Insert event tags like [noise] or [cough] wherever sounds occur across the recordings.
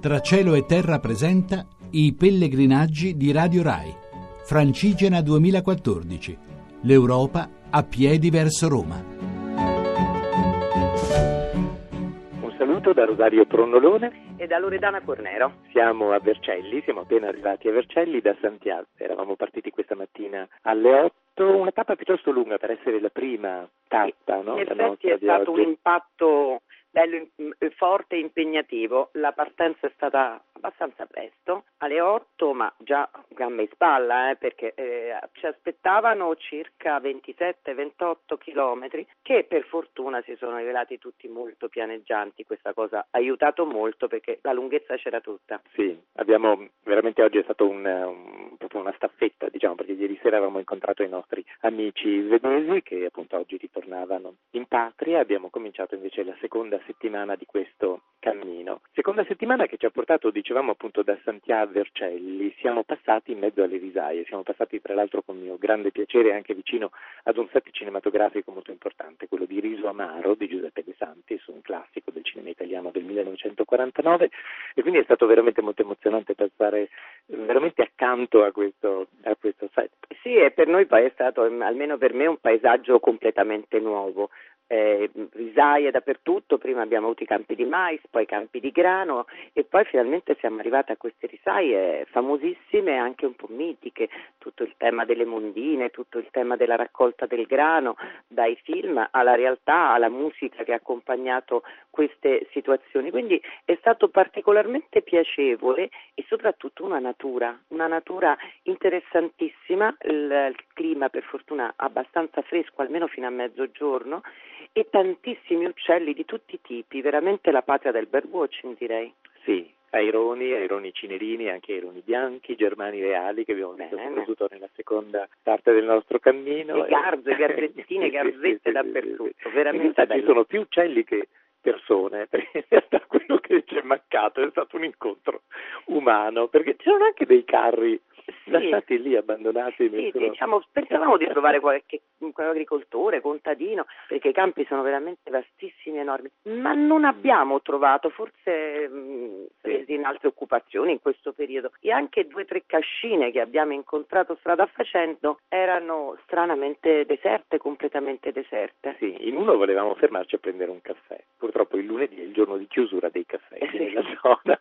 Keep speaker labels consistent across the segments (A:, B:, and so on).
A: Tra cielo e terra presenta I pellegrinaggi di Radio Rai. Francigena 2014. L'Europa a piedi verso Roma.
B: Un saluto da Rosario Tronnolone
C: e da Loredana Cornero.
B: Siamo a Vercelli, siamo appena arrivati a Vercelli da Santiago. Eravamo partiti questa mattina alle 8, una tappa piuttosto lunga per essere la prima tappa, no?
C: In effetti è stato
B: oggi.
C: un impatto bello, forte e impegnativo. La partenza è stata abbastanza presto, alle 8, ma già gambe in spalla, eh, perché eh, ci aspettavano circa 27-28 chilometri che per fortuna si sono rivelati tutti molto pianeggianti. Questa cosa ha aiutato molto perché la lunghezza c'era tutta.
B: Sì, abbiamo veramente oggi è stato un, un, una staffetta, diciamo, perché ieri sera avevamo incontrato i nostri amici svedesi che appunto oggi ritornavano in patria. Abbiamo cominciato invece la seconda settimana di questo cammino. Seconda settimana che ci ha portato, dicevamo appunto da Santiago Vercelli, siamo passati in mezzo alle risaie, siamo passati tra l'altro con mio grande piacere anche vicino ad un set cinematografico molto importante, quello di Riso Amaro di Giuseppe De Santis, un classico del cinema italiano del 1949 e quindi è stato veramente molto emozionante passare veramente accanto a questo, a questo set.
C: Sì, e per noi poi è stato, almeno per me, un paesaggio completamente nuovo eh, risaie dappertutto, prima abbiamo avuto i campi di mais, poi i campi di grano e poi finalmente siamo arrivati a queste risaie famosissime e anche un po' mitiche, tutto il tema delle mondine, tutto il tema della raccolta del grano, dai film alla realtà, alla musica che ha accompagnato queste situazioni. Quindi è stato particolarmente piacevole e soprattutto una natura, una natura interessantissima, il, il clima per fortuna abbastanza fresco, almeno fino a mezzogiorno e tantissimi uccelli di tutti i tipi, veramente la patria del birdwatching direi.
B: Sì, aironi, aironi cinerini, anche aironi bianchi, germani reali che abbiamo visto
C: Bene.
B: soprattutto nella seconda parte del nostro cammino.
C: E garze, garzettine, [laughs]
B: Sì,
C: garzette
B: sì,
C: dappertutto,
B: sì,
C: veramente
B: ci sono più uccelli che persone, [laughs] perché in realtà quello che ci è mancato è stato un incontro umano, perché c'erano anche dei carri. Lasciati lì abbandonati.
C: Sì, diciamo, pensavamo di trovare qualche, agricoltore, contadino, perché i campi sono veramente vastissimi, enormi, ma non abbiamo trovato, forse mh, presi in altre occupazioni in questo periodo, e anche due o tre cascine che abbiamo incontrato strada facendo erano stranamente deserte, completamente deserte.
B: Sì, in uno volevamo fermarci a prendere un caffè. Purtroppo il lunedì è il giorno di chiusura dei caffè qui nella zona.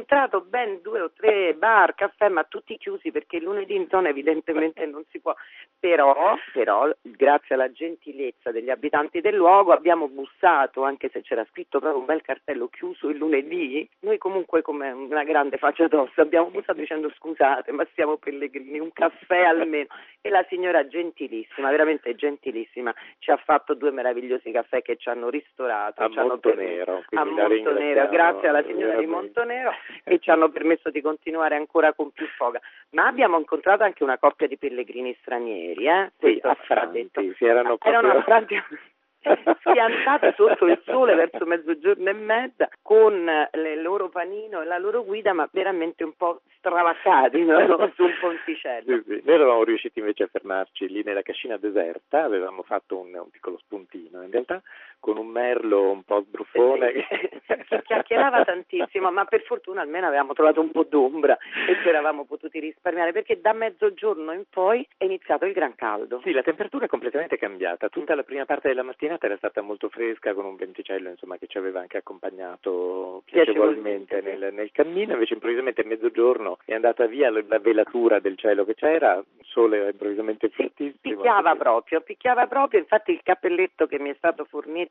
C: Incontrato ben due o tre bar, caffè, ma tutti chiusi perché il lunedì in zona evidentemente non si può. Però, però, grazie alla gentilezza degli abitanti del luogo abbiamo bussato, anche se c'era scritto proprio un bel cartello chiuso il lunedì, noi comunque come una grande faccia addosso abbiamo bussato dicendo scusate ma siamo pellegrini, un caffè almeno. E la signora gentilissima, veramente gentilissima, ci ha fatto due meravigliosi caffè che ci hanno ristorato.
B: A
C: ci hanno
B: Montonero,
C: a
B: quindi la
C: Montonero, grazie alla signora di. Montonero e ci hanno permesso di continuare ancora con più foga. Ma abbiamo incontrato anche una coppia di pellegrini stranieri, eh?
B: Sì,
C: Questo
B: affranti,
C: detto.
B: si erano
C: Erano
B: proprio-
C: affranti [laughs] schiantati sotto il sole verso mezzogiorno e mezza con il loro panino e la loro guida, ma veramente un po' stravaccati no? [laughs] su un ponticello.
B: Sì, sì. Noi eravamo riusciti invece a fermarci lì nella cascina deserta, avevamo fatto un, un piccolo spuntino in realtà con un merlo un po' sbruffone.
C: Si [laughs] chiacchierava tantissimo, ma per fortuna almeno avevamo trovato un po' d'ombra e ci eravamo potuti risparmiare perché da mezzogiorno in poi è iniziato il gran caldo.
B: Sì, la temperatura è completamente cambiata. Tutta la prima parte della mattinata era stata molto fresca con un venticello insomma, che ci aveva anche accompagnato piacevolmente
C: sì.
B: nel, nel cammino, invece improvvisamente a mezzogiorno è andata via la velatura del cielo che c'era, il sole improvvisamente
C: Sì,
B: fortissimo.
C: picchiava proprio, picchiava proprio, infatti il cappelletto che mi è stato fornito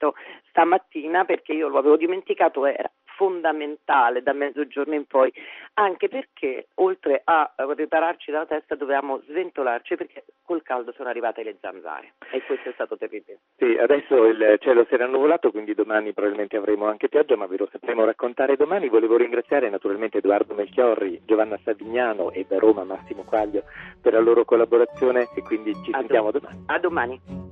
C: stamattina, perché io lo avevo dimenticato, era fondamentale da mezzogiorno in poi, anche perché oltre a ripararci dalla testa dovevamo sventolarci perché col caldo sono arrivate le zanzare e questo è stato terribile.
B: Sì, adesso il cielo si era annuvolato, quindi domani probabilmente avremo anche pioggia, ma ve lo sapremo raccontare domani. Volevo ringraziare naturalmente Edoardo Melchiorri, Giovanna Savignano e da Roma Massimo Quaglio per la loro collaborazione e quindi ci
C: A
B: sentiamo domani.
C: A domani.